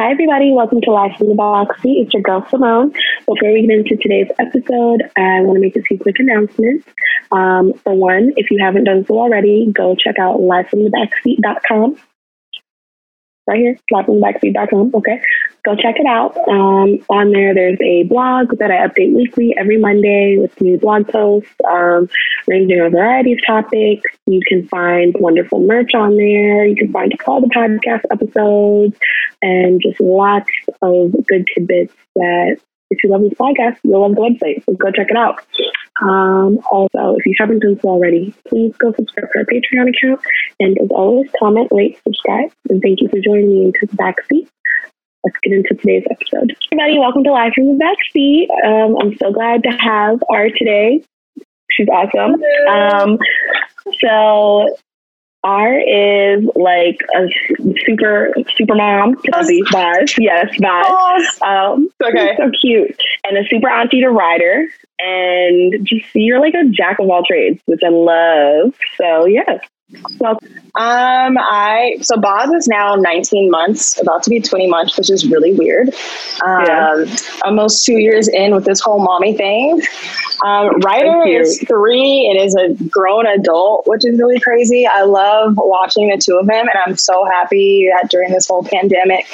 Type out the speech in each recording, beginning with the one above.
Hi, everybody. Welcome to Life from the Seat. It's your girl, Simone. Before we get into today's episode, I want to make a few quick announcements. Um, for one, if you haven't done so already, go check out livefromthebackseat.com right here, livefromthebackseat.com. Okay. Go check it out. Um, on there, there's a blog that I update weekly every Monday with new blog posts, um, ranging a variety of topics. You can find wonderful merch on there. You can find all the podcast episodes and just lots of good tidbits that if you love this podcast, you'll love the website. So go check it out. Um, also, if you haven't done so already, please go subscribe to our Patreon account. And as always, comment, rate, subscribe. And thank you for joining me into the backseat. Let's get into today's episode. Everybody, welcome to Live from the Backseat. Um, I'm so glad to have R today. She's awesome. Um, so R is like a super super mom to guys. Yes, guys. Um, Okay. so cute and a super auntie to Ryder, and just you're like a jack of all trades, which I love. So yeah, well, Um, I so Boz is now 19 months, about to be 20 months, which is really weird. Um, Yeah. almost two years in with this whole mommy thing. Um, Ryder is three and is a grown adult, which is really crazy. I love watching the two of them, and I'm so happy that during this whole pandemic,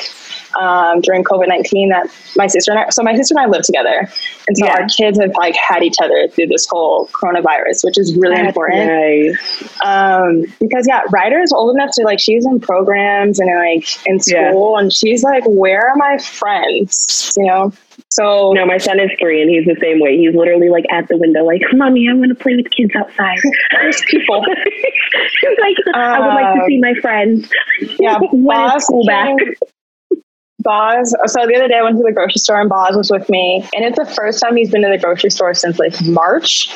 um, during COVID 19, that my sister and I, so my sister and I live together, and so Yeah. our kids have like had each other through this whole coronavirus, which is really that's important nice. um because yeah ryder is old enough to like she's in programs and like in Yeah. school and she's like where are my friends you know so No, my son is three, and he's the same way. He's literally like at the window, like, "Mommy, I want to play with kids outside." there's people He's like, "I would like to Um, see my friends." yeah when is boz school back? Boz, so the other day I went to the grocery store and Boz was with me, and it's the first time he's been to the grocery store since like March.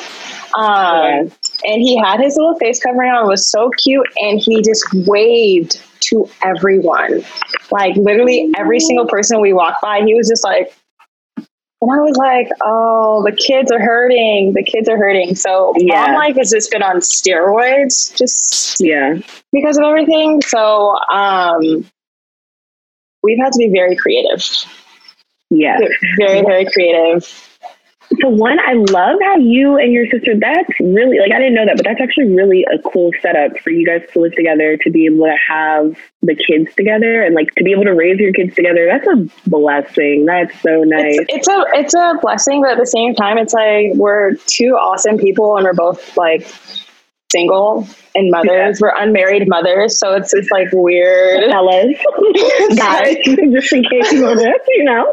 Um, Yeah. And he had his little face covering on, it was so cute, and he just waved to everyone. Like literally every single person we walked by, he was just like, and I was like, oh, the kids are hurting. The kids are hurting. So Yeah. mom life has just been on steroids, just Yeah, because of everything. So um, we've had to be very creative, yeah. very very creative. So one, I love how you and your sister. That's really like I didn't know that, but that's actually really a cool setup for you guys to live together, to be able to have the kids together, and like to be able to raise your kids together. That's a blessing. That's so nice. It's, it's a it's a blessing, but at the same time, it's like we're two awesome people, and we're both like single and mothers. We're unmarried mothers, so it's just like weird. Fellas, guys, just in case you want to, you know,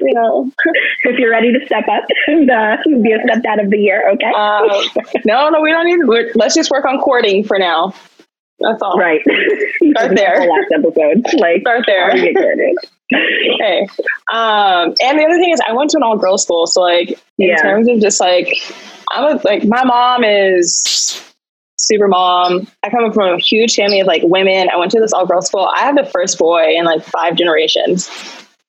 you know. if you're ready to step up and uh, be a stepdad of the year, okay? Um, no, no, we don't need. We're, let's just work on courting for now. That's all. right. Start there. Last episode, like Start there. Okay. Um, and the other thing is, I went to an all girls school, so like in Yeah. terms of just like, I'm a, like my mom is super mom. I come from a huge family of like women. I went to this all girls school. I have the first boy in like five generations,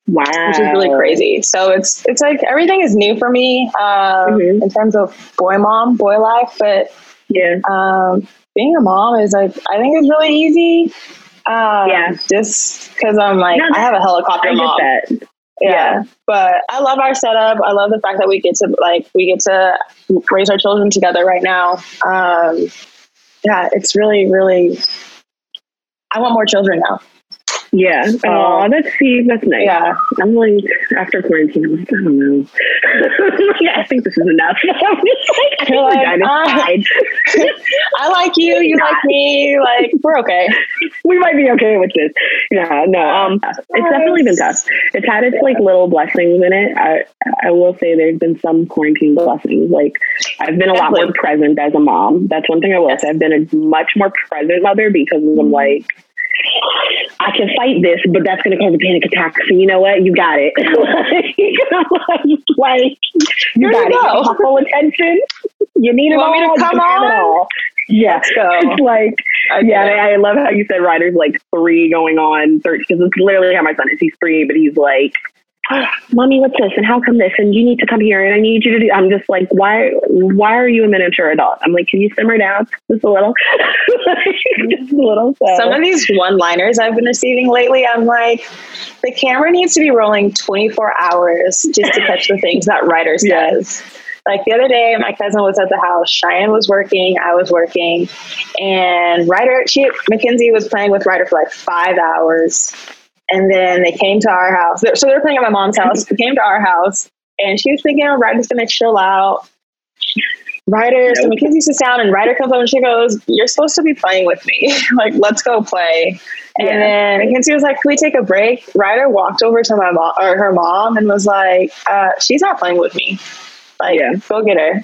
Wow, which is really crazy. So it's it's like everything is new for me um, Mhm. in terms of boy mom, boy life, but Yeah, um, being a mom is like I think it's really easy. Um, Yeah. just because I'm like No, I have a helicopter mom. Yeah. Yeah. But I love our setup. I love the fact that we get to like we get to raise our children together right now. Um, yeah, it's really, really I want more children now. Yeah. Oh, that's see, that's nice. Yeah. I'm like after quarantine, I'm like, I don't know. yeah, I think this is enough. I think You're we're like, done. Uh. I like you, you like me, like we're okay. we might be okay with this. Yeah, no, um, it's definitely been tough. It's had its like little blessings in it. I I will say there's been some quarantine blessings. Like I've been a lot more present as a mom. That's one thing I will say. I've been a much more present mother because I'm like. I can fight this, but that's going to cause a panic attack. So you know what? You got it. like, you Here got you it. go. My full attention. You need You it want me to come it on? all. Yeah. Let's go. It's like I yeah, it. I, I love how you said Ryder's like three going on 13 because it's literally how my son is. He's three, but he's like mommy, what's this? And how come this? And you need to come here and I need you to do, I'm just like, why, why are you a miniature adult? I'm like, can you simmer down just a little? just a little. So. Some of these one liners I've been receiving lately, I'm like, the camera needs to be rolling 24 hours just to catch the things that Ryder says. Like the other day, my cousin was at the house. Cheyenne was working. I was working, and Ryder, she Mackenzie was playing with Ryder for like five hours, and then they came to our house. So they were playing at my mom's house. They came to our house, and she was thinking, Ryder's gonna chill out. Ryder, so Mackenzie sits down, and Ryder comes up and she goes, "You're supposed to be playing with me. like, let's go play." And yeah. then Mackenzie was like, "Can we take a break?" Ryder walked over to my mom or her mom and was like, uh, "She's not playing with me." Like, yeah. go get her.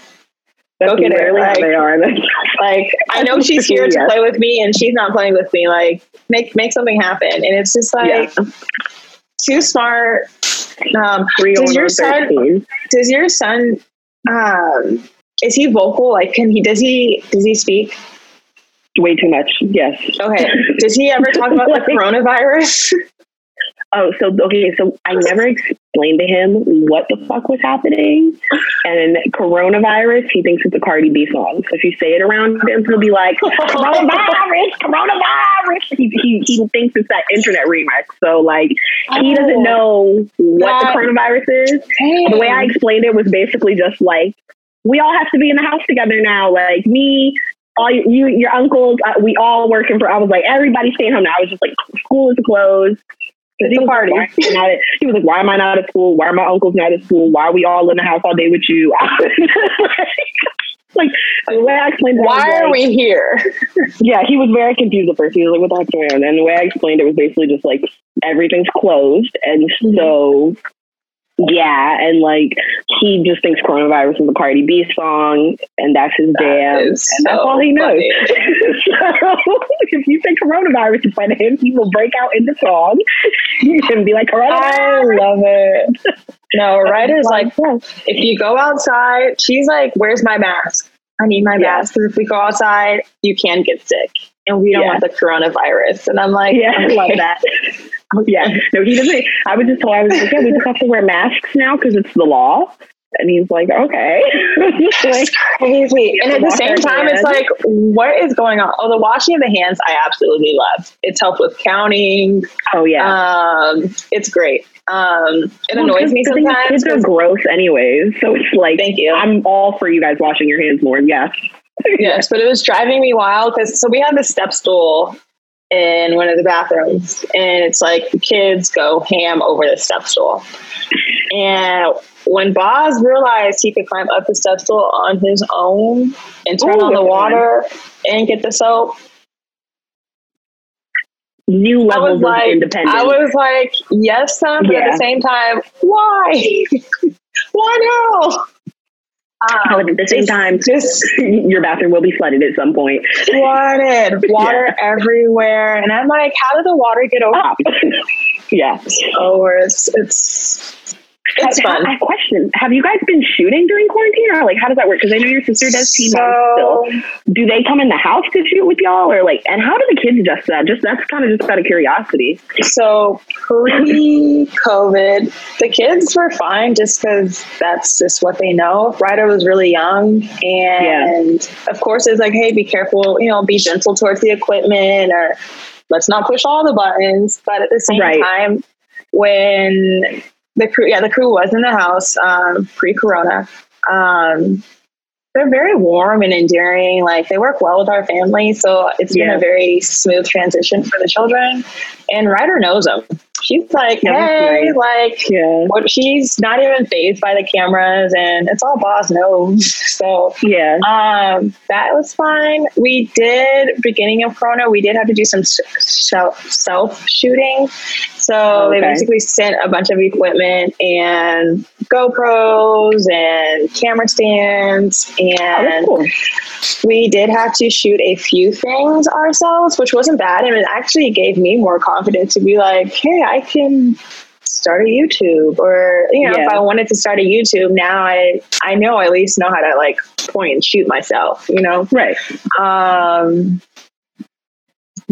Go get her. Like, they are. like, I know she's here to play with me, and she's not playing with me. Like, make make something happen. And it's just like yeah. too smart. Um, does your son? Does your son? Um, is he vocal? Like, can he? Does he? Does he speak? Way too much. Yes. Okay. Does he ever talk about the coronavirus? Oh, so okay, so I never explained to him what the fuck was happening. And coronavirus, he thinks it's a Cardi B song. So if you say it around him, he'll be like, coronavirus, coronavirus. He, he, he thinks it's that internet remix. So like, he doesn't oh. know what the coronavirus is. The way I explained it was basically just like, we all have to be in the house together now. Like me, all you, you your uncles, uh, we all working for. I was like, everybody staying home now. I was just like, school is closed it's a party. he was like, why am I not at school? Why are my uncles not at school? Why are we all in the house all day with you? like the way I explained it, why are like, we here? yeah, he was very confused at first. He was like, "What the heck's going on?" And the way I explained it was basically just like everything's closed, and mm-hmm. so yeah, and like he just thinks coronavirus is a Cardi B song, and that's his jam, and so that's all he knows. so if you say coronavirus in front of him, he will break out into song and be like, "Coronavirus." I love it. No, Ryder's like, if you go outside, she's like, "Where's my mask? I need my yeah. mask because if we go outside, you can get sick." And we don't yeah. want the coronavirus. And I'm like, yeah, I love that. yeah, no, he doesn't. I was just told I was like, yeah, we just have to wear masks now because it's the law. And he's like, okay. like, crazy. And at the same time, it's like, what is going on? Oh, the washing of the hands, I absolutely love. It's helped with counting. Oh, yeah. Um, it's great. Um, it well, annoys me sometimes. Kids are gross anyways. So it's like, thank you. I'm all for you guys washing your hands more. Yes. Yes, but it was driving me wild because so we had a step stool in one of the bathrooms, and it's like the kids go ham over the step stool. And when Boz realized he could climb up the step stool on his own and turn Ooh, on the water and get the soap, new levels like, of independence. I was like, yes, son, but yeah. at the same time, why? why no? Um, at the same time, just your bathroom will be flooded at some point. Flooded, water yeah. everywhere, and I'm like, how did the water get over? yeah, oh, it's it's it's have, fun. I question. Have you guys been shooting during quarantine, or like how does that work? Because I know your sister does team so, still. Do they come in the house to shoot with y'all, or like? And how do the kids adjust that? Just that's kind of just out of curiosity. So pre-COVID, the kids were fine, just because that's just what they know. Ryder was really young, and yeah. of course, it's like, hey, be careful. You know, be gentle towards the equipment, or let's not push all the buttons. But at the same right. time, when the crew, yeah, the crew was in the house um, pre-corona. Um, they're very warm and endearing. Like they work well with our family, so it's yeah. been a very smooth transition for the children. And Ryder knows them she's like, hey, like, yeah. what, she's not even phased by the cameras, and it's all Boz knows. So yeah, um, that was fine. We did beginning of Corona, we did have to do some self self shooting. So okay. they basically sent a bunch of equipment and GoPros and camera stands, and oh, cool. we did have to shoot a few things ourselves, which wasn't bad, and it actually gave me more confidence to be like, hey, I can start a YouTube or you know yeah. if I wanted to start a YouTube now I I know I at least know how to like point and shoot myself you know right um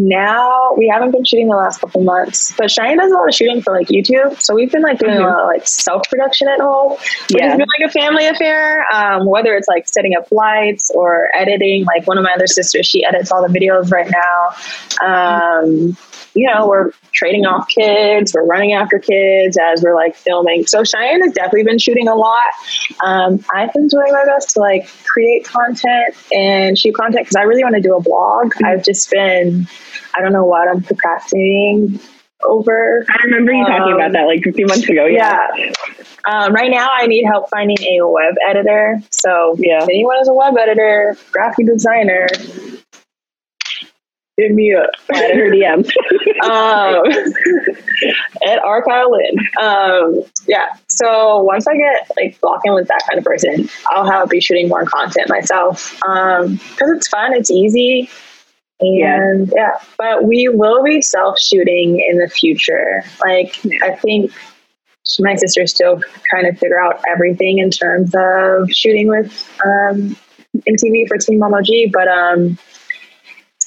now we haven't been shooting the last couple months, but Cheyenne does a lot of shooting for like YouTube. So we've been like doing mm-hmm. a lot of like self production at home, which yeah. has been like a family affair. Um, whether it's like setting up lights or editing, like one of my other sisters, she edits all the videos right now. Um, you know, we're trading off kids, we're running after kids as we're like filming. So Cheyenne has definitely been shooting a lot. Um, I've been doing my best to like create content and shoot content because I really want to do a blog. Mm-hmm. I've just been, I don't know what I'm procrastinating over. I remember you um, talking about that like a few months ago. Yeah. yeah. Um, right now, I need help finding a web editor. So, yeah. if anyone is a web editor, graphic designer, hit me up at her DM um, at R KyleLynn. Um, yeah. So once I get like blocking with that kind of person, I'll have be shooting more content myself because um, it's fun, it's easy. And yeah. yeah, but we will be self shooting in the future. Like, yeah. I think my sister's still trying to figure out everything in terms of shooting with um, MTV for Teen Mom OG, but um,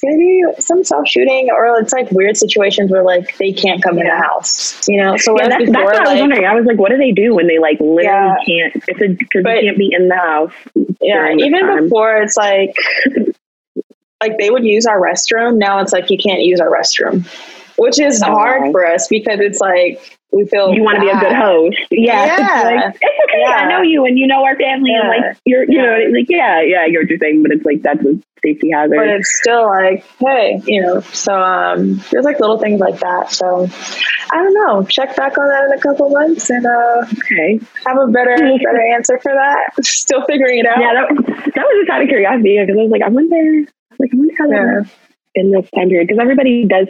maybe some self shooting or it's like weird situations where like they can't come yeah. in the house, you know? So yeah, that's, before, that's what like, I was wondering. I was like, what do they do when they like literally yeah. can't, it's a, cause they can't be in the house. Yeah. Even before it's like, like they would use our restroom. Now it's like, you can't use our restroom, which is oh. hard for us because it's like, we feel you want to be a good host. Yeah. yeah. Yeah. I know you and you know our family yeah. and like you're you know like yeah, yeah, I get what you're saying, but it's like that's a safety hazard. But it's still like, hey, you know, so um there's like little things like that. So I don't know. Check back on that in a couple months and uh okay. have a better better answer for that. Still figuring it out. Yeah, that, that was just out of curiosity because I was like, I wonder like I wonder how that in this time period because everybody does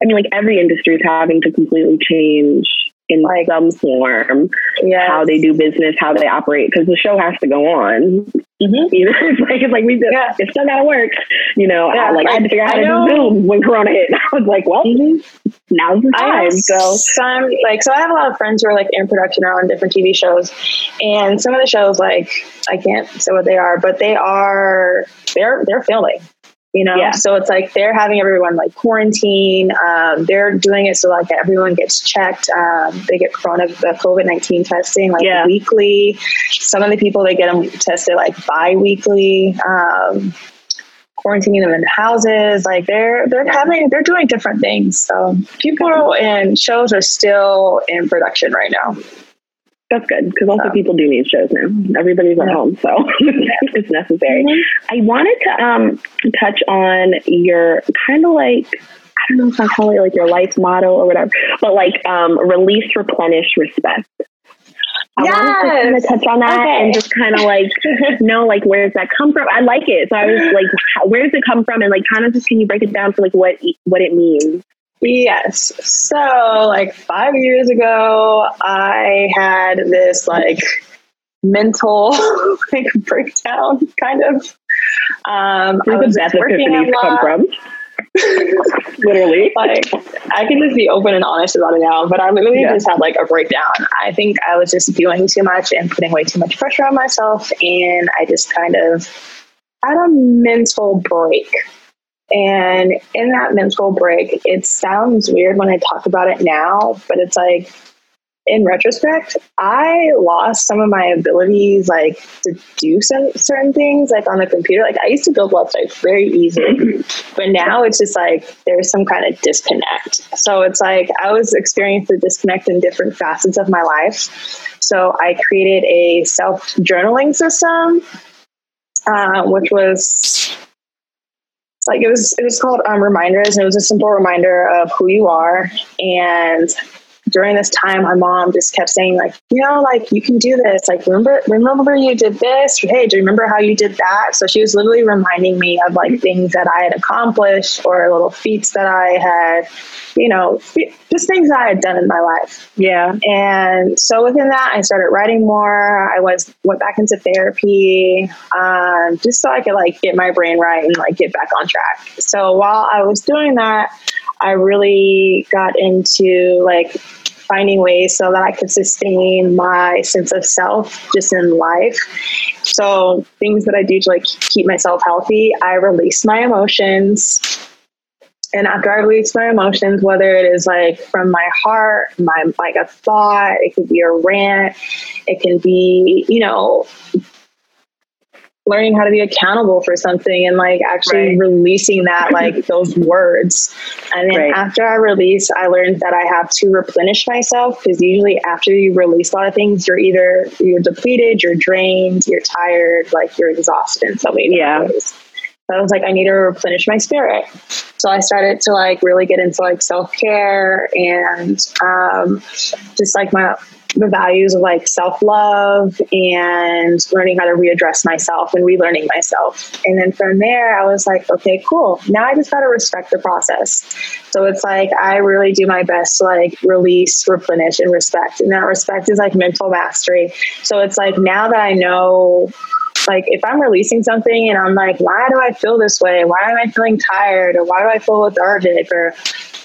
i mean like every industry is having to completely change in like some form yes. how they do business how they operate because the show has to go on mm-hmm. you know it's like it's like we just, yeah. it's still gotta work you know yeah, I, like, I had to figure out how to zoom when corona hit i was like well mm-hmm. now's the time so some like so i have a lot of friends who are like in production or on different tv shows and some of the shows like i can't say what they are but they are they're they're filming you know yeah. so it's like they're having everyone like quarantine um, they're doing it so like everyone gets checked um, they get corona the covid-19 testing like yeah. weekly some of the people they get them tested like bi-weekly um, quarantining them in houses like they're they're yeah. having they're doing different things so people and shows are still in production right now that's good because also people do need shows now. Everybody's at home, so it's necessary. Mm-hmm. I wanted to um, touch on your kind of like I don't know if I call it like your life motto or whatever, but like um, release, replenish, respect. I yes. wanted to kind of touch on that okay. and just kind of like know like where does that come from? I like it, so I was like, where does it come from? And like, kind of just can you break it down for like what what it means? Yes. So, like five years ago, I had this like mental like breakdown, kind of. Um, Where did that epiphanies come from? literally, like I can just be open and honest about it now, but I literally yeah. just had like a breakdown. I think I was just doing too much and putting way too much pressure on myself, and I just kind of had a mental break and in that mental break, it sounds weird when I talk about it now, but it's like, in retrospect, I lost some of my abilities, like to do some certain things, like on the computer. Like I used to build websites very easily, but now it's just like there's some kind of disconnect. So it's like I was experiencing the disconnect in different facets of my life. So I created a self journaling system, uh, which was like it was it was called um, reminders and it was a simple reminder of who you are and during this time my mom just kept saying like you know like you can do this. Like remember remember you did this? Hey do you remember how you did that? So she was literally reminding me of like things that i had accomplished or little feats that i had you know just things that i had done in my life. Yeah. And so within that i started writing more. I was went back into therapy um, just so i could like get my brain right and like get back on track. So while i was doing that I really got into like finding ways so that I could sustain my sense of self just in life. So things that I do to like keep myself healthy, I release my emotions. And after I release my emotions, whether it is like from my heart, my like a thought, it could be a rant, it can be, you know, learning how to be accountable for something and like actually right. releasing that like those words and then right. after i release i learned that i have to replenish myself because usually after you release a lot of things you're either you're depleted you're drained you're tired like you're exhausted in so many yeah ways. I was like, I need to replenish my spirit. So I started to like really get into like self care and um, just like my the values of like self love and learning how to readdress myself and relearning myself. And then from there, I was like, okay, cool. Now I just got to respect the process. So it's like I really do my best to like release, replenish, and respect. And that respect is like mental mastery. So it's like now that I know like if I'm releasing something and I'm like, why do I feel this way? Why am I feeling tired? Or why do I feel lethargic? Or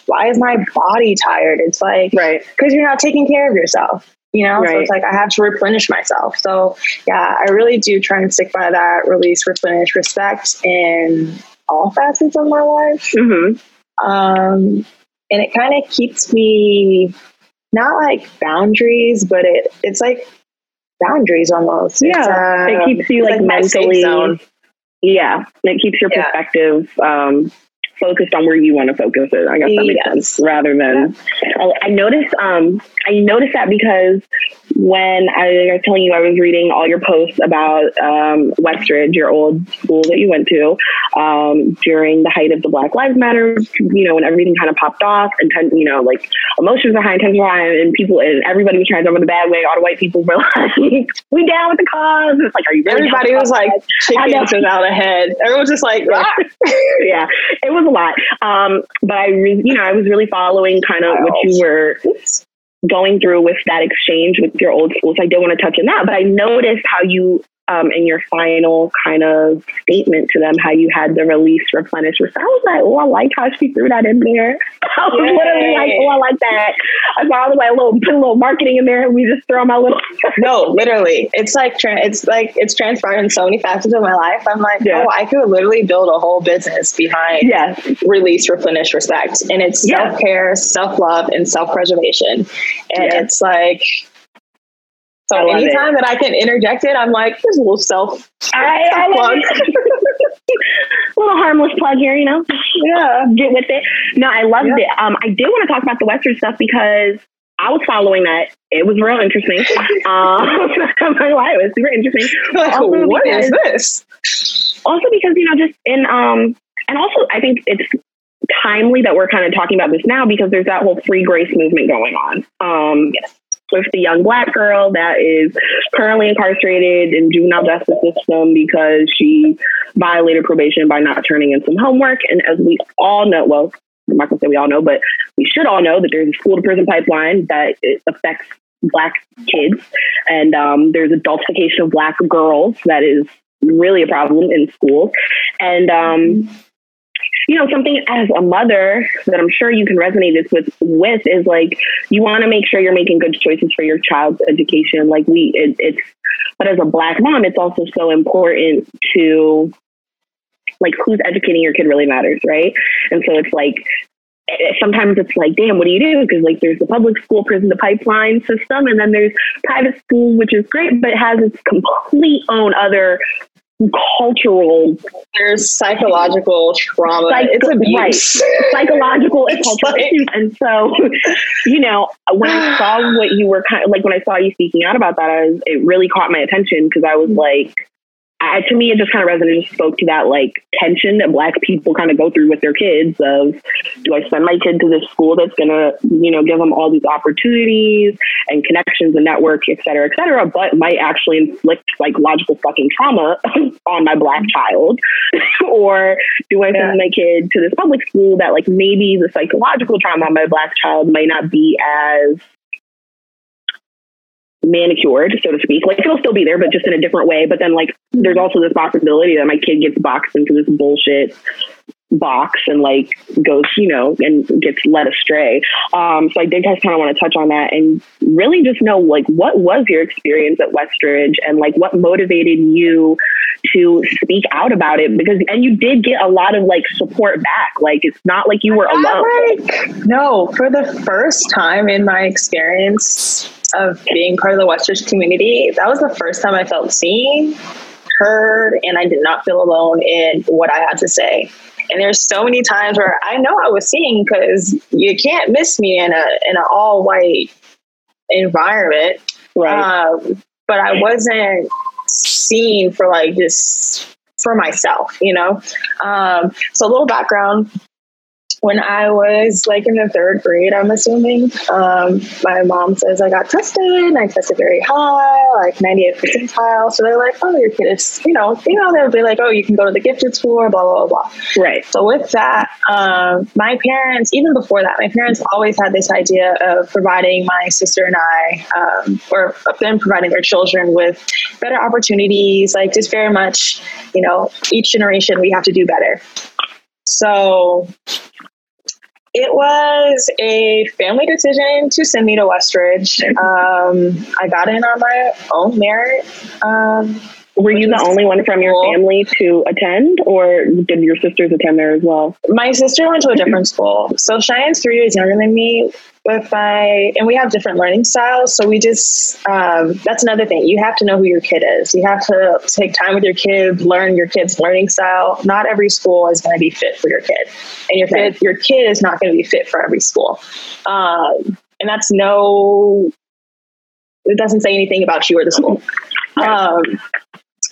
why is my body tired? It's like, right. Because you're not taking care of yourself you know right. so it's like i have to replenish myself so yeah i really do try and stick by that release replenish respect in all facets of my life mm-hmm. um, and it kind of keeps me not like boundaries but it it's like boundaries almost yeah it keeps you like, like mentally yeah it keeps your perspective um focused on where you want to focus it. I guess that makes yes. sense. Rather than, yeah. I noticed, um, I noticed that because when I was telling you I was reading all your posts about um, Westridge, your old school that you went to, um, during the height of the Black Lives Matter, you know, when everything kind of popped off and, you know, like emotions were high, intentions were high, and people, and everybody was trying to jump in the bad way. All the white people were like, we down with the cause. It's like, are you really Everybody was like, chickens without a head. Everyone was just like, ah. yeah, it was a lot. Um, but I, re- you know, I was really following kind of what you were going through with that exchange with your old schools. I did want to touch on that, but I noticed how you um, in your final kind of statement to them how you had the release replenish which I was like, oh, I like how she threw that in there. I was Yay. literally like, oh, I like that. I thought I was like, a little, put a little marketing in there and we just throw my little. no, literally. It's like, it's like, it's transpired in so many facets of my life. I'm like, yeah. oh, I could literally build a whole business behind yeah. release, replenish, respect. And it's self care, self love, and self preservation. And yeah. it's like, so anytime it. that I can interject it, I'm like, there's a little self, I, I plug. little harmless plug here, you know? Yeah. Get with it. No, I loved yeah. it. Um, I did want to talk about the Westridge stuff because I was following that. It was real interesting. um, I'm it was super interesting. Also what because, is this? Also because, you know, just in, um, and also I think it's timely that we're kind of talking about this now because there's that whole free grace movement going on. Um, yes with the young black girl that is currently incarcerated in juvenile justice system because she violated probation by not turning in some homework. And as we all know, well, I'm not gonna say we all know, but we should all know that there's a school to prison pipeline that affects black kids, and um, there's adultification of black girls that is really a problem in schools, and um, you know, something as a mother that I'm sure you can resonate this with with is like you want to make sure you're making good choices for your child's education. Like we, it, it's, but as a black mom, it's also so important to like who's educating your kid really matters, right? And so it's like eh, sometimes it's like, damn, what do you do? Because like there's the public school prison to pipeline system, and then there's private school, which is great, but has its complete own other cultural there's psychological trauma. Psych- it's abuse. Right. psychological and cultural like, issues and so you know when i saw what you were kind of like when i saw you speaking out about that I was, it really caught my attention because i was mm. like I, to me, it just kind of resonated, spoke to that like tension that Black people kind of go through with their kids. Of do I send my kid to this school that's gonna, you know, give them all these opportunities and connections and networks, et cetera, et cetera, but might actually inflict psychological fucking trauma on my Black child, or do I send yeah. my kid to this public school that like maybe the psychological trauma on my Black child might not be as manicured, so to speak. Like it'll still be there, but just in a different way. But then like there's also this possibility that my kid gets boxed into this bullshit box and like goes, you know, and gets led astray. Um, so I did just kind of want to touch on that and really just know like what was your experience at Westridge and like what motivated you to speak out about it because and you did get a lot of like support back like it's not like you were alone like, no for the first time in my experience of being part of the Westridge community that was the first time i felt seen heard and i did not feel alone in what i had to say. And there's so many times where i know i was seen because you can't miss me in a in an all white environment. Right. Um, but i wasn't seen for like just for myself, you know? Um, so a little background when I was like in the third grade, I'm assuming, um, my mom says I got tested. And I tested very high, like 98 percentile. So they're like, oh, your kid is, you know, you know, they'll be like, oh, you can go to the gifted school, blah, blah, blah, blah. Right. So with that, um, my parents, even before that, my parents always had this idea of providing my sister and I, um, or them providing their children with better opportunities, like just very much, you know, each generation we have to do better. So it was a family decision to send me to Westridge. Um, I got in on my own merit. Um, were you the only one from your family to attend, or did your sisters attend there as well? My sister went to a different school. So Cheyenne's three years younger than me. If I and we have different learning styles, so we just um, that's another thing. You have to know who your kid is. You have to take time with your kid, learn your kid's learning style. Not every school is going to be fit for your kid, and your kid your kid is not going to be fit for every school. Um, and that's no. It doesn't say anything about you or the school. Um,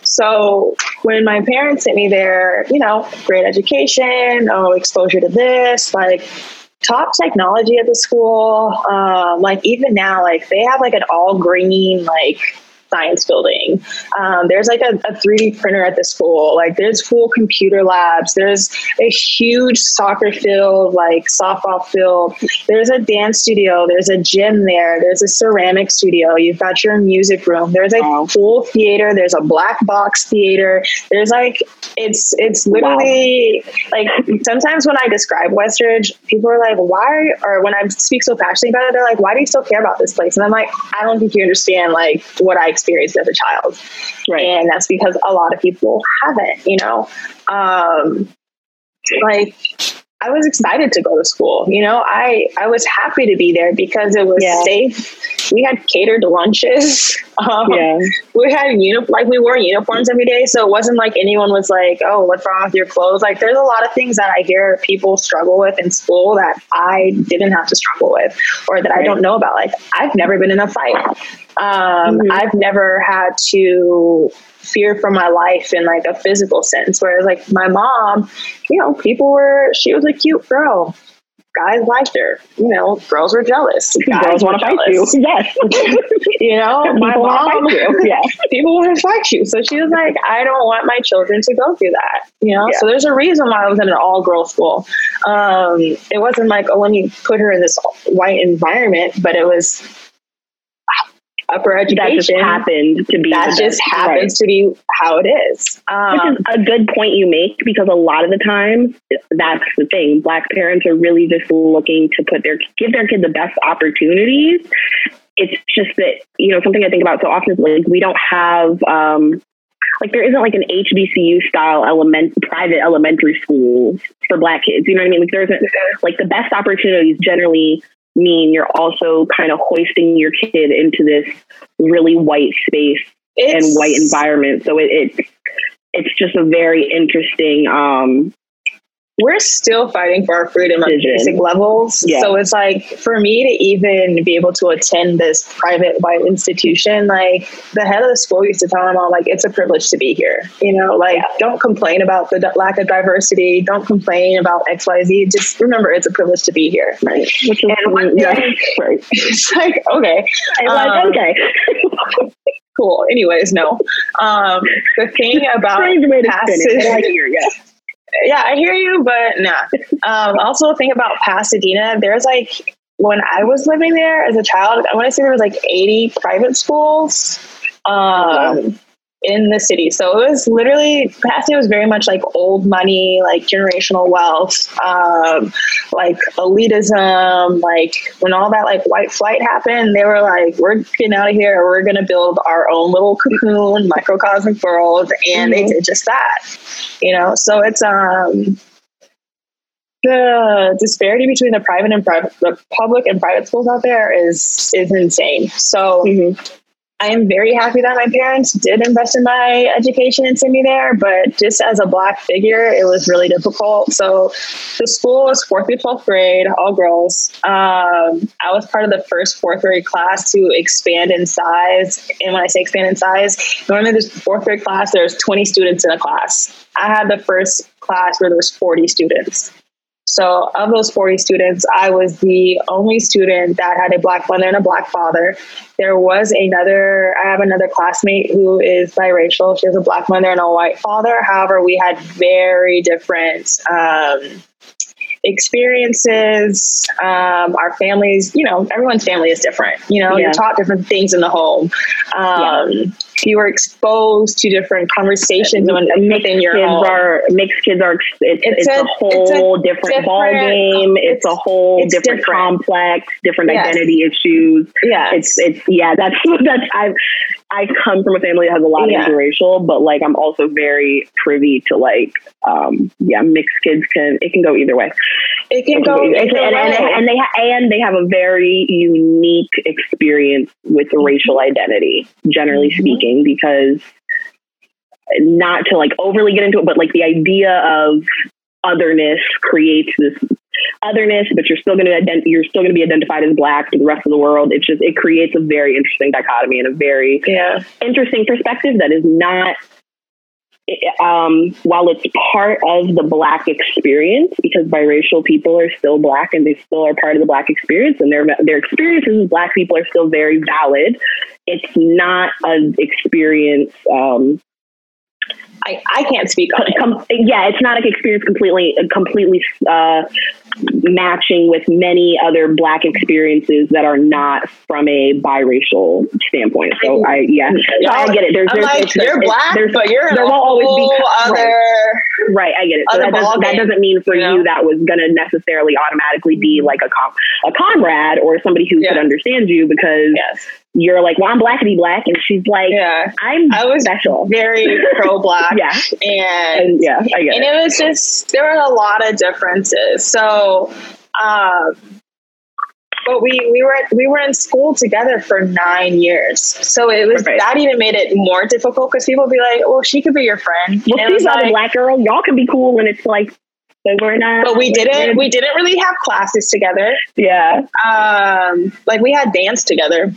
so when my parents sent me there, you know, great education, oh, exposure to this, like top technology at the school. Um, like even now, like they have like an all green, like science building. Um, there's like a, a 3D printer at the school. Like there's full computer labs. There's a huge soccer field, like softball field. There's a dance studio. There's a gym there. There's a ceramic studio. You've got your music room. There's a wow. full theater. There's a black box theater. There's like it's it's literally wow. like sometimes when I describe Westridge, people are like, why? Or when I speak so passionately about it, they're like, why do you still care about this place? And I'm like, I don't think you understand like what I experienced as a child. Right. And that's because a lot of people haven't, you know. Um, like I was excited to go to school. You know, I I was happy to be there because it was yeah. safe. We had catered lunches. Um, yeah. We had uni- like we wore uniforms every day, so it wasn't like anyone was like, "Oh, what's wrong with your clothes?" Like, there's a lot of things that I hear people struggle with in school that I didn't have to struggle with, or that right. I don't know about. Like, I've never been in a fight. Um, mm-hmm. I've never had to fear for my life in like a physical sense. Whereas like my mom, you know, people were she was a cute girl. Guys liked her. You know, girls were jealous. Guys girls want to fight you. Yes. you know, my mom. Yeah. people want to fight you. So she was like, I don't want my children to go through that. You know. Yeah. So there's a reason why I was in an all girl school. Um, it wasn't like, oh, let me put her in this white environment, but it was upper education. That just happened to be. That just happens right. to be how it is. Um, Which is a good point you make because a lot of the time, that's the thing. Black parents are really just looking to put their give their kid the best opportunities. It's just that you know something I think about so often is like we don't have. Um, like there isn't like an HBCU style element private elementary schools for black kids. You know what I mean? Like there isn't like the best opportunities generally mean you're also kind of hoisting your kid into this really white space it's, and white environment. So it, it's it's just a very interesting um, we're still fighting for our freedom at basic levels. Yeah. So it's like for me to even be able to attend this private white institution, like the head of the school used to tell them all, like it's a privilege to be here. You know, like yeah. don't complain about the lack of diversity. Don't complain about X, Y, Z. Just remember it's a privilege to be here. Right. Which is, and yeah, right. It's like okay, like um, okay. cool. Anyways, no. Um, the thing about passive, yeah I hear you, but nah. Um, also, think about Pasadena. There's like when I was living there as a child, I want to say there was like 80 private schools. Um, in the city. So it was literally Pasadena was very much like old money, like generational wealth, um, like elitism. Like when all that like white flight happened, they were like, "We're getting out of here. We're going to build our own little cocoon, microcosmic world," and mm-hmm. they did just that. You know, so it's um the disparity between the private and private, the public and private schools out there is is insane. So mm-hmm. I am very happy that my parents did invest in my education and send me there, but just as a black figure, it was really difficult. So the school was fourth through 12th grade, all girls. Um, I was part of the first fourth grade class to expand in size. And when I say expand in size, normally there's fourth grade class, there's 20 students in a class. I had the first class where there was 40 students. So, of those 40 students, I was the only student that had a black mother and a black father. There was another, I have another classmate who is biracial. She has a black mother and a white father. However, we had very different um, experiences. Um, our families, you know, everyone's family is different. You know, yeah. you're taught different things in the home. Um, yeah you are exposed to different conversations when, within your kids home. Are, mixed kids are it's, it's, it's a, a, whole a different, different, ball game. It's, it's a whole different, different, complex, different yes. identity issues. Yeah, it's it's yeah. That's that's I I come from a family that has a lot yeah. of interracial, but like I'm also very privy to like um yeah mixed kids can it can go either way. It can, it can go, either, and, and, and, they and they have a very unique experience with racial identity, generally mm-hmm. speaking because not to like overly get into it, but like the idea of otherness creates this otherness, but you're still going to ident- you're still going to be identified as black to the rest of the world. It just it creates a very interesting dichotomy and a very yeah. interesting perspective that is not. Um, while it's part of the black experience, because biracial people are still black and they still are part of the black experience, and their their experiences as black people are still very valid it's not an experience. Um, I, I can't speak on it. Yeah, it's not an experience completely completely uh, matching with many other black experiences that are not from a biracial standpoint. So I yeah, so I get it. There's, there's like, you're black, but you're there won't always be other right. right I get it. So that, does, that doesn't mean for you, you that was going to necessarily automatically be mm-hmm. like a com- a comrade or somebody who yeah. could understand you because. Yes you're like, well, I'm black to be black, and she's like, yeah, I'm I was special, very pro black, yeah, and, and, yeah, I get and it. it was just there were a lot of differences. So, um, but we we were we were in school together for nine years, so it was Perfect. that even made it more difficult because people be like, well, she could be your friend. Well, she's not like, a black girl. Y'all can be cool when it's like so we're not. But we didn't. We didn't really have classes together. Yeah. Um, like we had dance together.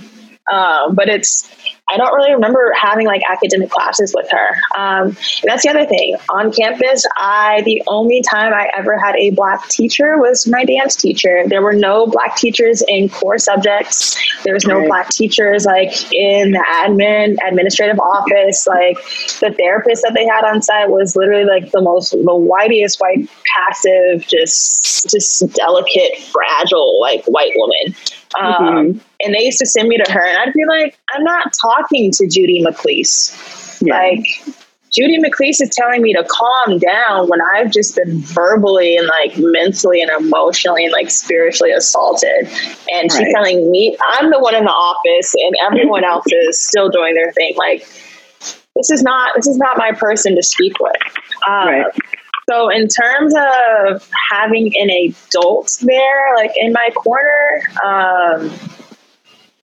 Um, but it's I don't really remember having like academic classes with her. Um, that's the other thing. On campus, I the only time I ever had a black teacher was my dance teacher. There were no black teachers in core subjects. There was no right. black teachers like in the admin administrative office. Like the therapist that they had on site was literally like the most the whitest white passive, just just delicate, fragile like white woman. Um, mm-hmm. And they used to send me to her, and I'd be like, I'm not talking to Judy McLeese. Yeah. Like, Judy McLeese is telling me to calm down when I've just been verbally and like mentally and emotionally and like spiritually assaulted. And right. she's telling me I'm the one in the office and everyone else is still doing their thing. Like, this is not this is not my person to speak with. Um, right. So in terms of having an adult there, like in my corner, um,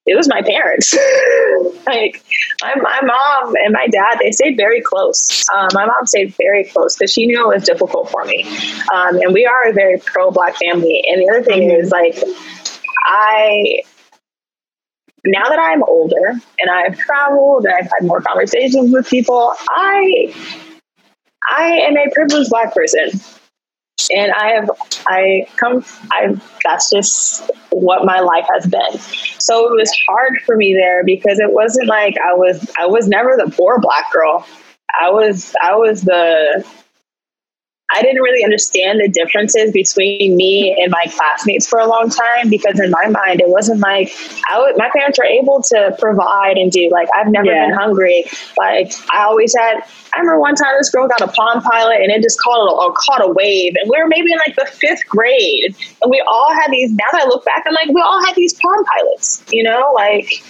it was my parents. like my, my mom and my dad, they stayed very close. Um, my mom stayed very close because she knew it was difficult for me. Um, and we are a very pro black family. And the other thing mm-hmm. is like, I, now that I'm older and I've traveled and I've had more conversations with people, I I am a privileged black person. And I have, I come, I, that's just what my life has been. So it was hard for me there because it wasn't like I was, I was never the poor black girl. I was, I was the, I didn't really understand the differences between me and my classmates for a long time because in my mind it wasn't like I would, my parents were able to provide and do like I've never yeah. been hungry. Like I always had. I remember one time this girl got a Palm Pilot and it just caught a, or caught a wave, and we were maybe in like the fifth grade, and we all had these. Now that I look back, I'm like, we all had these Palm Pilots, you know, like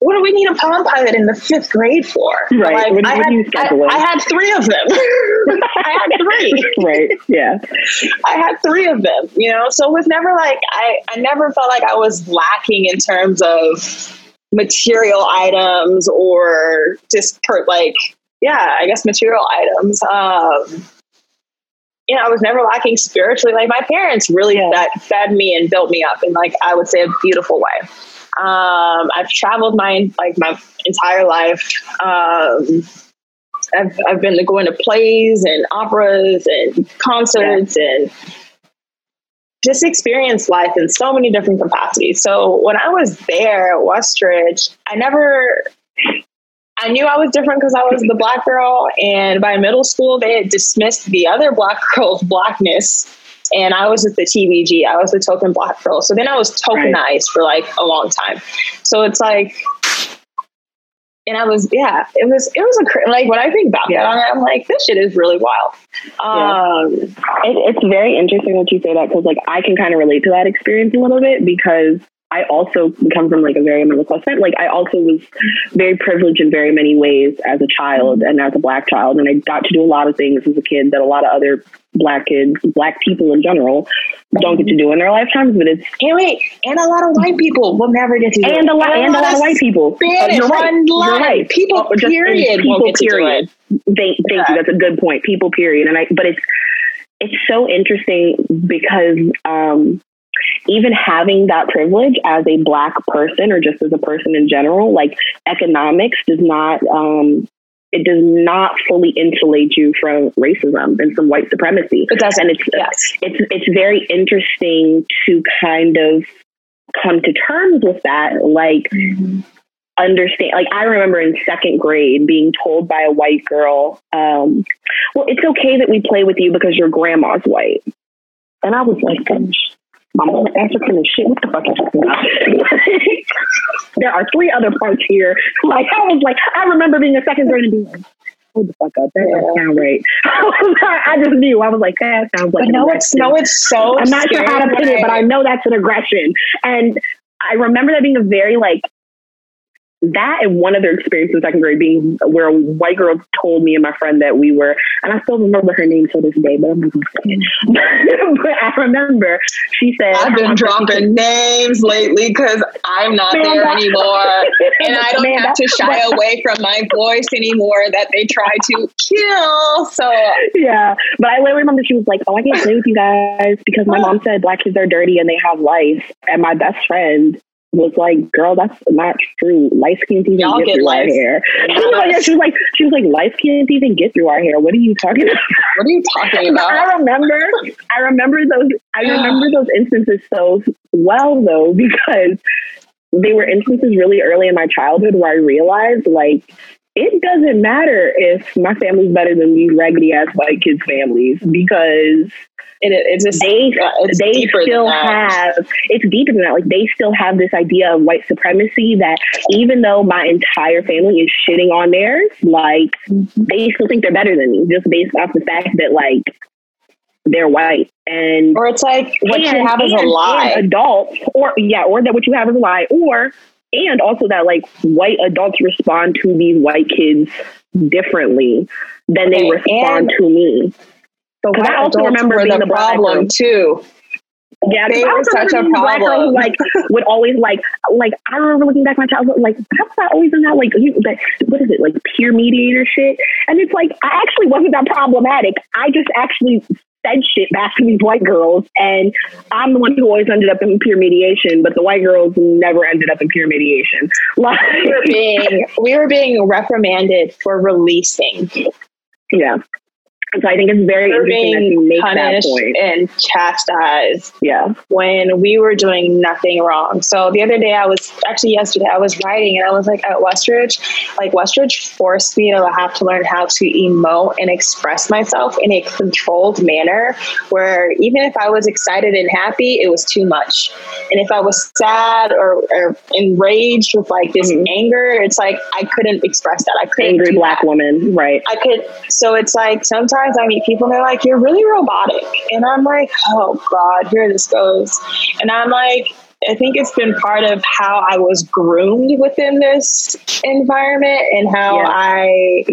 what do we need a Palm Pilot in the fifth grade for? Right. Like, when, I, had, I, I, had, three of them. I had three. right. Yeah. I had three of them, you know? So it was never like, I, I never felt like I was lacking in terms of material items or just per, like, yeah, I guess material items. Um, you know, I was never lacking spiritually. Like my parents really yeah. fed, fed me and built me up in like, I would say a beautiful way. Um, I've traveled my like my entire life. Um, I've I've been going to plays and operas and concerts yeah. and just experienced life in so many different capacities. So when I was there at Westridge, I never I knew I was different because I was the black girl, and by middle school, they had dismissed the other black girl's blackness and I was at the TBG. I was the token black girl. So then I was tokenized right. for like a long time. So it's like, and I was yeah, it was it was a like when I think back yeah. that, I'm like this shit is really wild. Um, yeah. it, it's very interesting that you say that because like I can kind of relate to that experience a little bit because I also come from like a very middle class family. Like I also was very privileged in very many ways as a child and as a black child, and I got to do a lot of things as a kid that a lot of other black kids, black people in general, don't get to do in their lifetimes. But it's and wait, and a lot of white people will never get to do and it. a lot and, and a lot of white people. Spanish, you're right. You're right. People oh, period. People period. Thank, thank yeah. you. That's a good point. People period. And I, but it's it's so interesting because um, even having that privilege as a black person or just as a person in general, like economics does not um, it does not fully insulate you from racism and from white supremacy. It does, and it's yes. it's it's very interesting to kind of come to terms with that. Like mm-hmm. understand. Like I remember in second grade being told by a white girl, um, "Well, it's okay that we play with you because your grandma's white." And I was like, mom African and shit. What the fuck is talking about? there are three other parts here. Like I was like, I remember being a second grade and being like, hold the fuck up. That doesn't sound right. I just knew. I was like, that sounds like. But no, it's no, it's so. I'm not sure how to put it, but I know that's an aggression. And I remember that being a very like that and one other experience in second grade being where a white girl told me and my friend that we were, and I still remember her name to this day, but I'm not going to but I remember she said, I've been dropping names lately because I'm not man, there anymore. and I don't man, have to shy away from my voice anymore that they try to kill. So, yeah. But I literally remember she was like, Oh, I can't play with you guys because my mom said black kids are dirty and they have life. And my best friend was like, "Girl, that's not true. Light skin even Y'all get, through our hair." She was, like, she was like, "She was like, light skin even get through our hair." What are you talking about? What are you talking about? I remember, I remember those. I remember those instances so well though because they were instances really early in my childhood where I realized like it doesn't matter if my family's better than these raggedy ass white kids' families because it, it's just they it's they still have it's deeper than that. Like they still have this idea of white supremacy that even though my entire family is shitting on theirs, like they still think they're better than me just based off the fact that like they're white. And or it's like what and, you have is a lie. adults or yeah or that what you have is a lie or and also that like white adults respond to these white kids differently than they respond to me So I also remember being the, problem too. Yeah, they were such a problem. like would always like like I remember looking back my childhood like how was I always in that like you, that what is it like peer mediator shit? And it's like I actually wasn't that problematic. I just actually said shit back to these white girls, and I'm the one who always ended up in peer mediation, but the white girls never ended up in peer mediation. Like we were being we were being reprimanded for releasing. Yeah. And so I think it's very We're interesting that you make that point. and chastised Yeah. when we were doing nothing wrong. So the other day, I was actually yesterday, I was writing and I was like at Westridge, like Westridge forced me to have to learn how to emote and express myself in a controlled manner where even if I was excited and happy, it was too much. And if I was sad or, or enraged with like this Mhm. anger, it's like I couldn't express that. I couldn't Angry black that. woman. Right. I could, so it's like sometimes I meet people and they're like, you're really robotic. And I'm like, oh God, here this goes. And I'm like, I think it's been part of how I was groomed within this environment and how Yeah. I,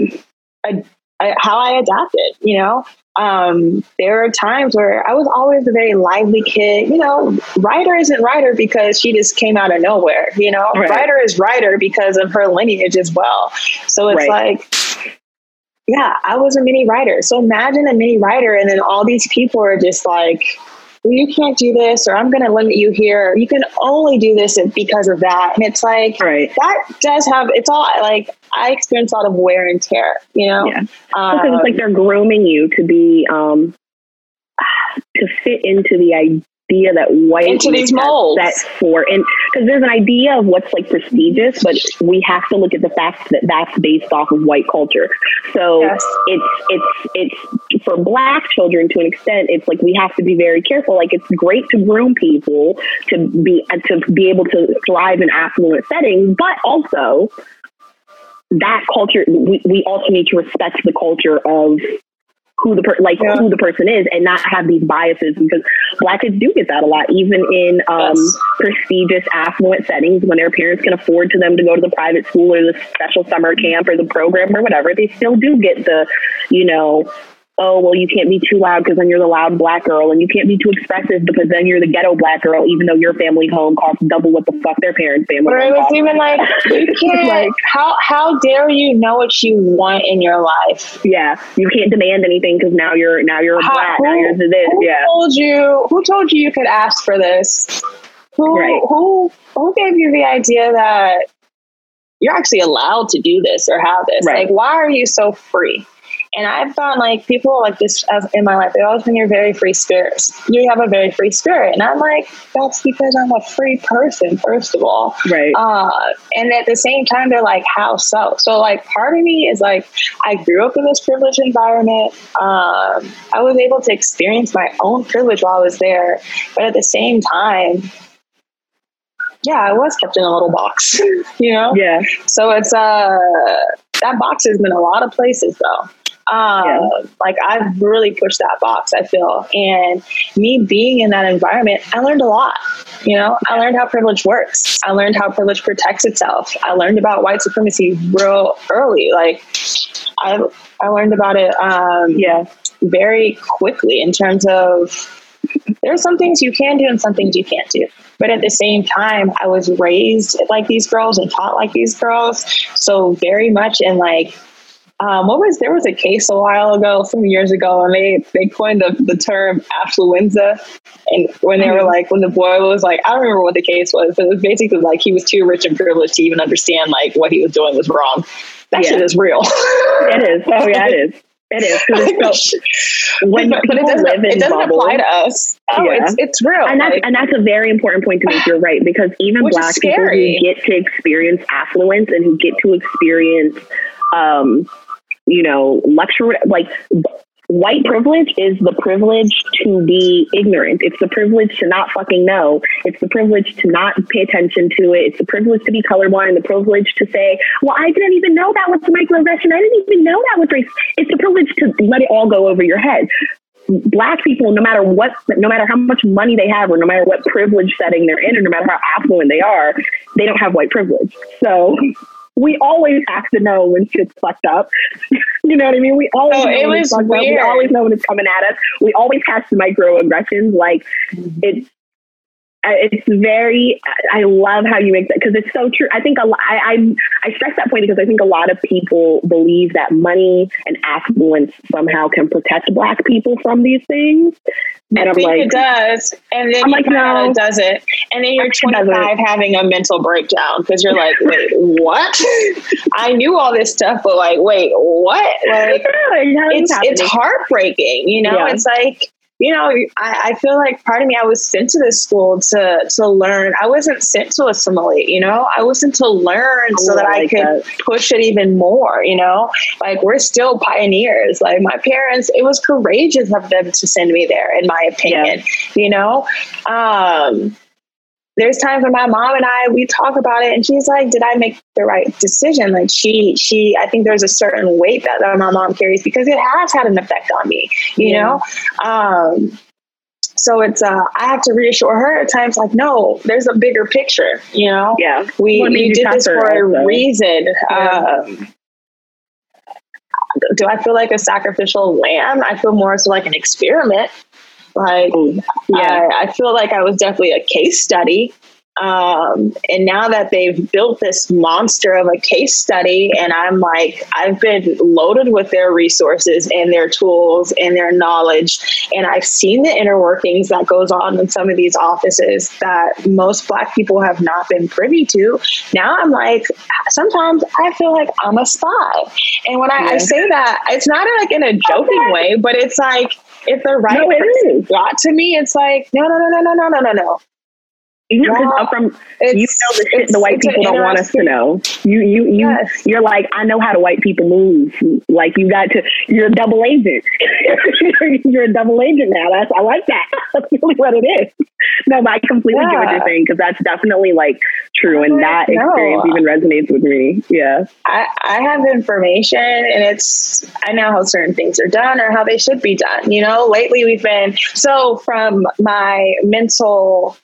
I, I, how I adapted, you know? Um, there are times where I was always a very lively kid. You know, writer isn't writer because she just came out of nowhere. You know, Right. writer is writer because of her lineage as well. So it's Right. like, yeah, I was a mini writer. So imagine a mini writer, and then all these people are just like, well, you can't do this, or I'm going to limit you here. You can only do this because of that. And it's like, Right. that does have, it's all like, I experience a lot of wear and tear, you know? Yeah. Um, Because it's like they're grooming you to be um to fit into the idea that white Into these molds. set for and because there's an idea of what's like prestigious, but we have to look at the fact that that's based off of white culture. So Yes. it's it's it's for black children to an extent. It's like we have to be very careful. Like it's great to groom people to be uh, to be able to thrive in affluent settings, but also that culture we, we also need to respect the culture of who the per- like Yeah. who the person is and not have these biases because black kids do get that a lot even in um, Yes. prestigious affluent settings when their parents can afford to them to go to the private school or the special summer camp or the program or whatever they still do get the you know oh well you can't be too loud because then you're the loud black girl and you can't be too expressive because then you're the ghetto black girl even though your family home costs double what the fuck their parents family Or it was even like, you can't, Like- how, how dare you know what you want in your life? yeah you can't demand anything because now you're now you're a How- black now who- you're this Who yeah told you? Who told you you could ask for this? Who Right. who who gave you the idea that you're actually allowed to do this or have this? Right. Like, why are you so free? And I've found like people like this as in my life. They always been your very free spirits. You have a very free spirit, and I'm like, that's because I'm a free person, first of all. right Uh, and at the same time, they're like, how so? So, like, part of me is like, I grew up in this privileged environment. Um, I was able to experience my own privilege while I was there. But at the same time, yeah, I was kept in a little box, you know? yeah So it's, uh, that box has been a lot of places though. Uh, Yeah. Like I've really pushed that box, I feel. And me being in that environment, I learned a lot. You know, I learned how privilege works. I learned how privilege protects itself. I learned about white supremacy real early. Like I, I learned about it um, yeah very quickly in terms of there are some things you can do and some things you can't do. But at the same time, I was raised like these girls and taught like these girls. So very much in like, um, what was there was a case a while ago, some years ago, and they they coined the, the term affluenza. And when they were like, when the boy was like, I don't remember what the case was, but it was basically like he was too rich and privileged to even understand like what he was doing was wrong. That Yeah. shit is real. it is oh yeah it is it is 'cause it's so when but, but it people doesn't, live in it doesn't bubbles, apply to us. Oh, Yeah. it's it's real. and that's Like, and that's a very important point to make. You're right because even black people who get to experience affluence and who get to experience, um, you know, luxury like. White privilege is the privilege to be ignorant. It's the privilege to not fucking know. It's the privilege to not pay attention to it. It's the privilege to be colorblind. The privilege to say, "Well, I didn't even know that was microaggression. I didn't even know that was race." It's the privilege to let it all go over your head black people, no matter what, no matter how much money they have, or no matter what privilege setting they're in, or no matter how affluent they are, they don't have white privilege. So we always have to know when shit's fucked up. you know what I mean? We always Oh, know it when it's was fucked up. We always know when it's coming at us. We always catch the microaggressions. Like mm-hmm. it's. It's very i love how you make that because it's so true. I think a lot I, I i stress that point because i think a lot of people believe that money and affluence somehow can protect black people from these things. And i'm like it does. And then I'm like, no, it. Doesn't and then you're 25 having a mental breakdown because you're like wait what? I knew all this stuff but like wait what? Like it's, it's heartbreaking you know? Yeah. it's like you know, I, I, feel like part of me, I was sent to this school to to learn. I wasn't sent to assimilate, you know, I was sent to learn oh, so that I, could that. push it even more, you know, like we're still pioneers. Like my parents, it was courageous of them to send me there, in my opinion, yeah. you know. Um, there's times when my mom and I we talk about it and she's like, Did I make the right decision? Like she she I think there's a certain weight that, that my mom carries because it has had an effect on me, you yeah. know? Um so it's uh I have to reassure her at times like, no, there's a bigger picture, you know? Yeah. We, we did this for a reason. Yeah. Um, do I feel like a sacrificial lamb? I feel more so like an experiment. Like, yeah, I, I feel like I was definitely a case study. Um, and now that they've built this monster of a case study, and I'm like, I've been loaded with their resources and their tools and their knowledge, and I've seen the inner workings that goes on in some of these offices that most Black people have not been privy to. Now I'm like, sometimes I feel like I'm a spy, and when I, yeah. I say that, it's not like in a joking way, but it's like if the right no, person got to me, it's like, no, no, no, no, no, no, no, no, no. You know, from you know the shit the white people don't want us to know. You you you yes. you're like I know how the white people move. Like you got to you're a double agent. you're a double agent now. That's I like that. That's really what it is. No, but I completely yeah. get what you're saying because that's definitely like true, and that experience even resonates with me. Yeah, I I have information, and it's I know how certain things are done or how they should be done. You know, lately we've been so from my mental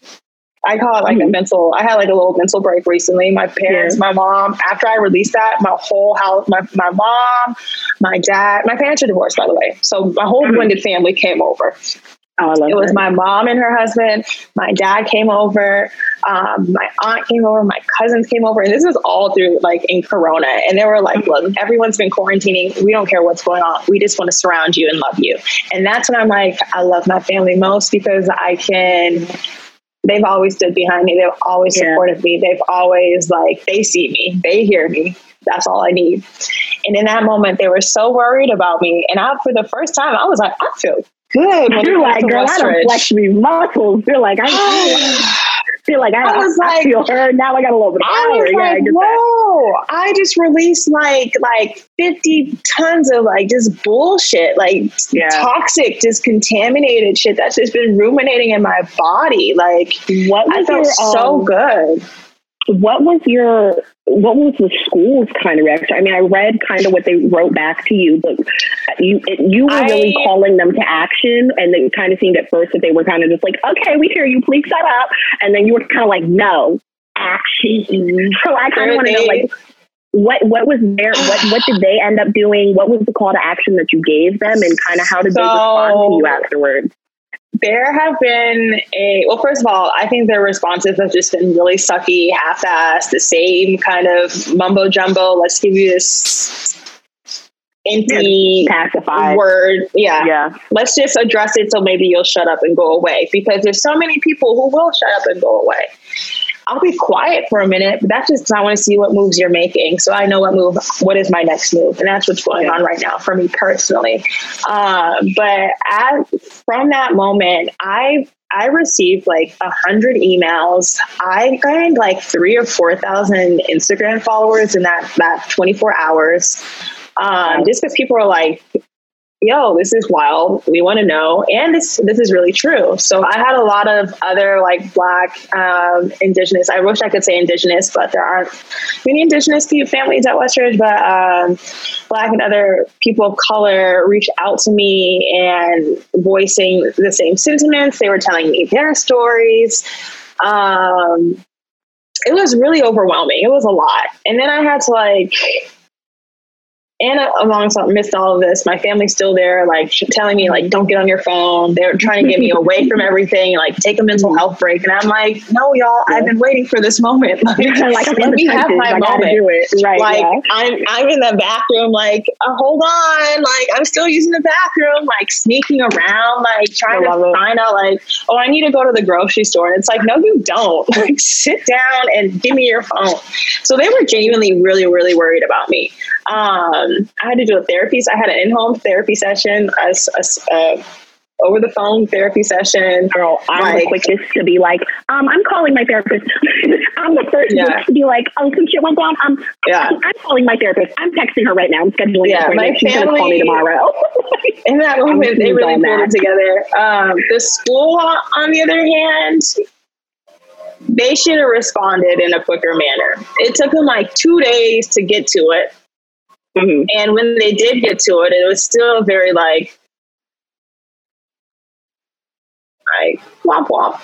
I call it like mm-hmm. a mental. I had like a little mental break recently. My parents, yeah. my mom. After I released that, my whole house, my my mom, my dad, my parents are divorced, by the way. So my whole mm-hmm. blended family came over. Oh, it was my mom and her husband. My dad came over. Um, my aunt came over. My cousins came over, and this is all through like in Corona. And they were like, mm-hmm. "Look, everyone's been quarantining. We don't care what's going on. We just want to surround you and love you." And that's when I'm like, I love my family most because I can they've always stood behind me. They've always yeah. supported me. They've always like they see me, they hear me. That's all I need. And in that moment, they were so worried about me. And I, for the first time, I was like, I feel good. You're like, girl, I don't flex these muscles. You're like, I. feel like I, I was I, like, I feel her. Now I got a little bit of power. I yeah, like, I whoa! That. I just released like like fifty tons of like just bullshit, like yeah. toxic, just contaminated shit that's just been ruminating in my body. Like what I felt your, so um, good what was your what was the school's kind of reaction? I mean, I read kind of what they wrote back to you, but you you were really calling them to action, and it kind of seemed at first that they were kind of just like, "Okay, we hear you, please shut up," and then you were kind of like, "No, action." So I kind of want to know, like, what what was their what what did they end up doing? What was the call to action that you gave them, and kind of how did so, they respond to you afterwards? There have been a well first of all i think their responses have just been really sucky half-assed the same kind of mumbo jumbo let's give you this empty pacified. word. Yeah. Yeah. Let's just address it so maybe you'll shut up and go away because there's so many people who will shut up and go away I'll be quiet for a minute, but that's just I want to see what moves you're making. So I know what move, what is my next move, and that's what's going on right now for me personally. Um, but as from that moment, I I received like a hundred emails. I gained like three or four thousand Instagram followers in that that 24 hours. Um, just because people are like, yo, this is wild. We want to know. And this this is really true. So I had a lot of other like black, um, indigenous, I wish I could say indigenous, but there aren't many indigenous families at Westridge, but um, black and other people of color reached out to me and voicing the same sentiments. They were telling me their stories. Um, it was really overwhelming. It was a lot. And then I had to like and amongst amidst all of this, my family's still there, like telling me like, don't get on your phone. They're trying to get me away from everything, like take a mental health break. And I'm like, no, y'all. I've been waiting for this moment. Like, like let me have my moment. Right, like yeah. I'm, I'm in the bathroom, like, uh, hold on, like I'm still using the bathroom, like sneaking around, like trying to it. find out, like, oh, I need to go to the grocery store. And it's like, no, you don't. Like, sit down and give me your phone. So they were genuinely really, really worried about me. Um, I had to do a therapy. So I had an in-home therapy session, a, a, a over the phone therapy session. Girl, I'm like, the quickest to be like, um, I'm calling my therapist. I'm the first yeah. to be like, oh, some shit went down. Um, yeah. I'm, I'm, calling my therapist. I'm texting her right now. I'm scheduling yeah, my She's family, gonna call me tomorrow. in that moment, they really pulled it together. Um, the school, on the other hand, they should have responded in a quicker manner. It took them like two days to get to it. Mm-hmm. And when they did get to it, it was still very like, like womp womp.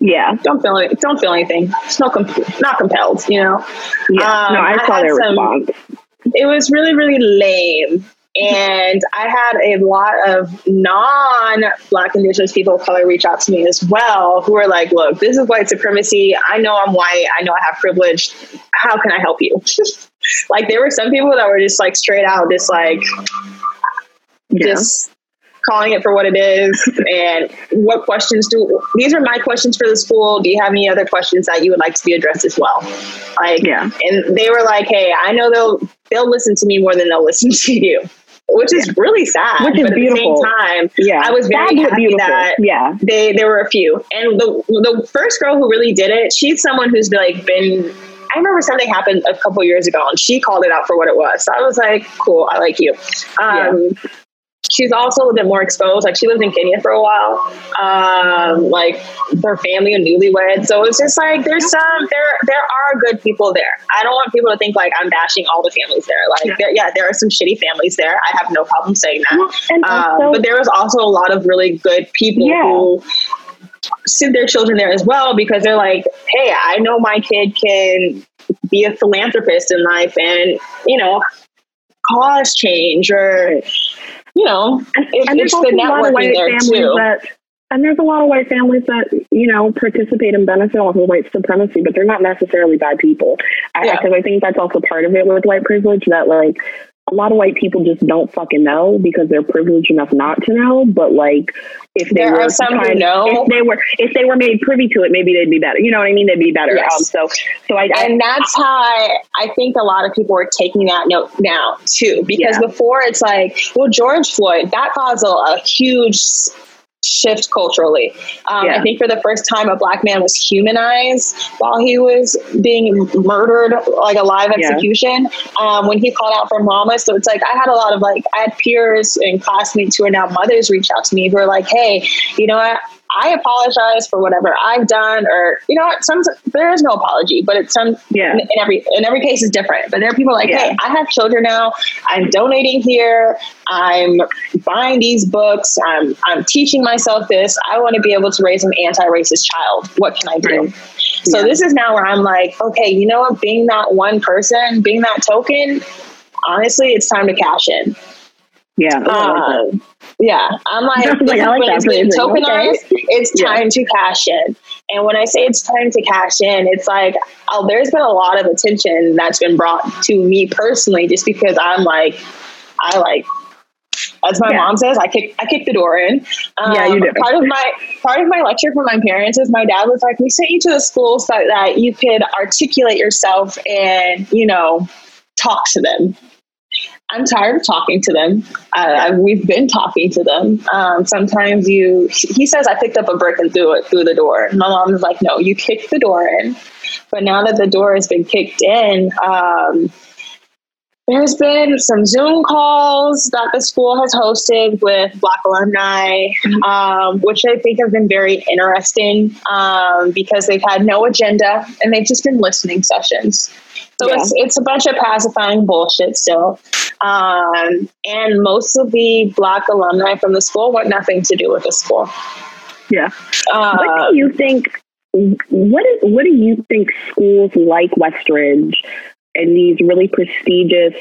Yeah, don't feel it. Don't feel anything. It's no comp- not compelled. You know. Yeah. Um, no, I, I saw their some, response. It was really really lame. And I had a lot of non Black Indigenous people of color reach out to me as well, who were like, look, this is white supremacy. I know I'm white. I know I have privilege. How can I help you? like, there were some people that were just like straight out, just like, yeah. just calling it for what it is and what questions do these are my questions for the school do you have any other questions that you would like to be addressed as well like yeah and they were like hey i know they'll they'll listen to me more than they'll listen to you which is really sad. Which is but beautiful. the same time, yeah. I was very happy beautiful. that yeah. they there were a few. And the the first girl who really did it, she's someone who's like been I remember something happened a couple years ago and she called it out for what it was. So I was like, cool, I like you. Um, yeah she's also a little bit more exposed. Like she lived in Kenya for a while. Um, like her family are newlywed. So it's just like there's some there there are good people there. I don't want people to think like I'm bashing all the families there. Like yeah, there, yeah, there are some shitty families there. I have no problem saying that. Um, but there was also a lot of really good people yeah. who sent their children there as well because they're like, hey, I know my kid can be a philanthropist in life and you know cause change or you know, it, and it's the networking there too. That, and there's a lot of white families that you know participate and benefit off of white supremacy, but they're not necessarily bad people. Because yeah. I, I think that's also part of it with white privilege that like a lot of white people just don't fucking know because they're privileged enough not to know. But like, if they there were some who know, if they were if they were made privy to it, maybe they'd be better. You know what I mean? They'd be better. Yes. Um, so, so I, and that's how I, I think a lot of people are taking that note now too, because yeah. before it's like, well, George Floyd that caused a, a huge shift culturally. Um, yeah. I think for the first time, a black man was humanized while he was being murdered, like a live execution. Yeah. Um, when he called out for mama, so it's like I had a lot of like I had peers and classmates who are now mothers reach out to me who are like, "Hey, you know what? I apologize for whatever I've done, or you know what? Some there is no apology, but it's some yeah. In, in every in every case is different. But there are people like, yeah. hey, I have children now. I'm donating here. I'm buying these books. I'm I'm teaching myself this. I want to be able to raise an anti-racist child. What can I do? Right. So yeah. this is now where I'm like, okay, you know what? Being that one person, being that token, honestly, it's time to cash in. Yeah. Um, yeah. I'm like, like, like when it's being tokenized, okay. it's time yeah. to cash in. And when I say it's time to cash in, it's like, oh, there's been a lot of attention that's been brought to me personally just because I'm like, I like as my yeah. mom says, I kick I kick the door in. Um, yeah, you do. Part of my part of my lecture for my parents is my dad was like, "We sent you to the school so that you could articulate yourself and you know talk to them." I'm tired of talking to them. Uh, we've been talking to them. Um, sometimes you, he says, I picked up a brick and threw it through the door. My mom is like, no, you kicked the door in. But now that the door has been kicked in, um, there's been some Zoom calls that the school has hosted with Black alumni, um, which I think have been very interesting um, because they've had no agenda and they've just been listening sessions. So yeah. it's, it's a bunch of pacifying bullshit still. Um, and most of the Black alumni from the school want nothing to do with the school. Yeah. Uh, what do you think? What is what do you think schools like Westridge and these really prestigious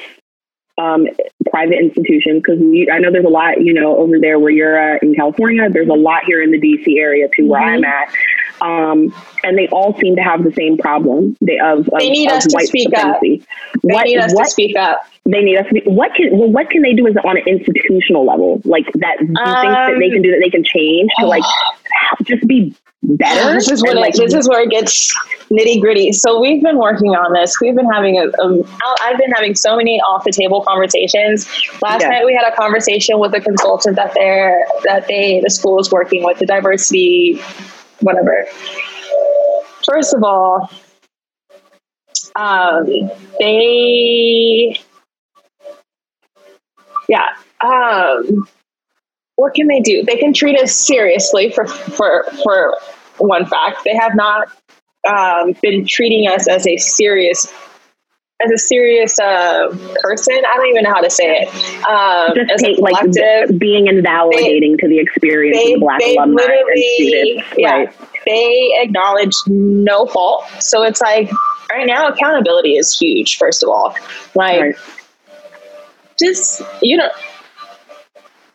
um, private institutions because I know there's a lot, you know, over there where you're at in California. There's a lot here in the DC area too, where mm-hmm. I'm at. Um, and they all seem to have the same problem. They of, of they need of us to speak supremacy. up. They what, need us what, to speak up. They need us to be, what can well, what can they do is on an institutional level like that? Do you um, think that they can do that? They can change to like just be better. This is what like, this is where it gets nitty gritty. So we've been working on this. We've been having a, a I've been having so many off the table conversations. Last yeah. night we had a conversation with a consultant that they're that they the school is working with the diversity whatever. First of all, um, they yeah um, what can they do? They can treat us seriously for for for one fact. They have not um, been treating us as a serious as a serious uh, person. I don't even know how to say it. Um, Just as take, like being invalidating they, to the experience they, of Black alumni and students. Yeah, right. They acknowledge no fault. So it's like right now accountability is huge. First of all, like right. just you know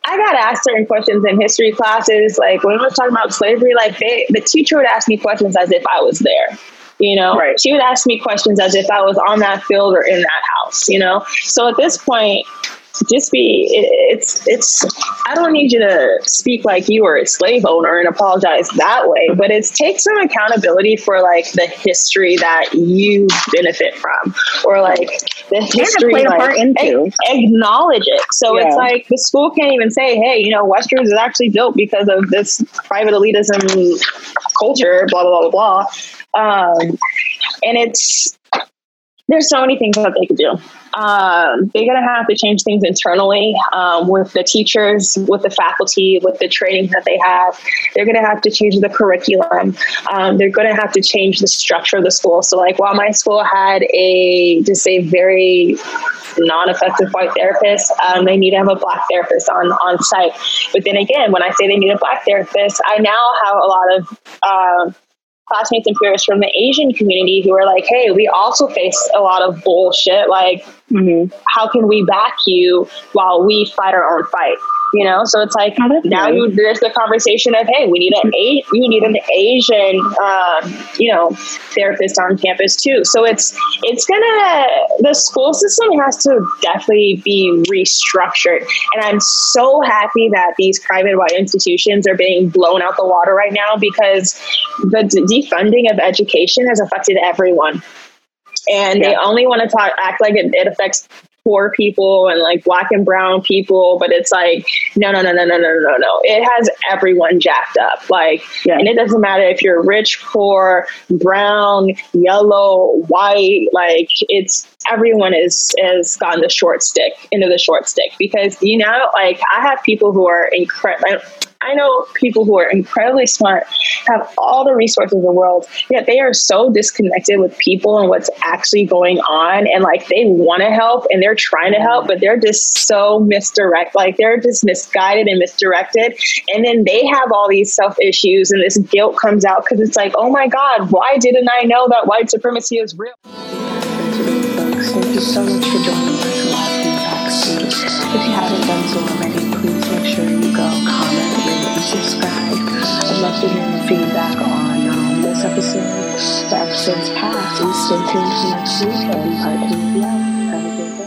I got asked certain questions in history classes, like when we were talking about slavery, like they, the teacher would ask me questions as if I was there. You know, right. she would ask me questions as if I was on that field or in that house. You know, so at this point, just be it's it's i don't need you to speak like you were a slave owner and apologize that way but it's take some accountability for like the history that you benefit from or like the history like, part into. acknowledge it so yeah. it's like the school can't even say hey you know Westridge is actually built because of this private elitism culture blah blah blah blah um, and it's there's so many things that they could do. Um, they're going to have to change things internally um, with the teachers, with the faculty, with the training that they have. They're going to have to change the curriculum. Um, they're going to have to change the structure of the school. So, like, while my school had a just a very non-effective white therapist, um, they need to have a black therapist on on site. But then again, when I say they need a black therapist, I now have a lot of uh, classmates and peers from the Asian community who are like, hey, we also face a lot of bullshit. Like, mm-hmm. how can we back you while we fight our own fight? You know? So it's like oh, now you, there's the conversation of hey we need an a you need an asian um, you know therapist on campus too. So it's it's gonna the school system has to definitely be restructured. And i'm so happy that these private white institutions are being blown out the water right now because the defunding of education has affected everyone. And yeah. they only want to talk act like it, it affects poor people and like black and brown people, but it's like no, no, no, no, no, no, no, no. It has everyone jacked up. Like, yeah. and it doesn't matter if you're rich, poor, brown, yellow, white. Like, it's everyone is has gotten the short stick into the short stick because you know, like I have people who are incredible. I know people who are incredibly smart, have all the resources in the world, yet they are so disconnected with people and what's actually going on. And like they want to help and they're trying to help, but they're just so misdirect, like they're just misguided and misdirected. And then they have all these self issues and this guilt comes out because it's like, oh my God, why didn't I know that white supremacy is real? Thank you so much for joining us. If you haven't done so to in the feedback on um, this episode. The episode's past, and stay tuned for next week. And I can be out. Have a good day.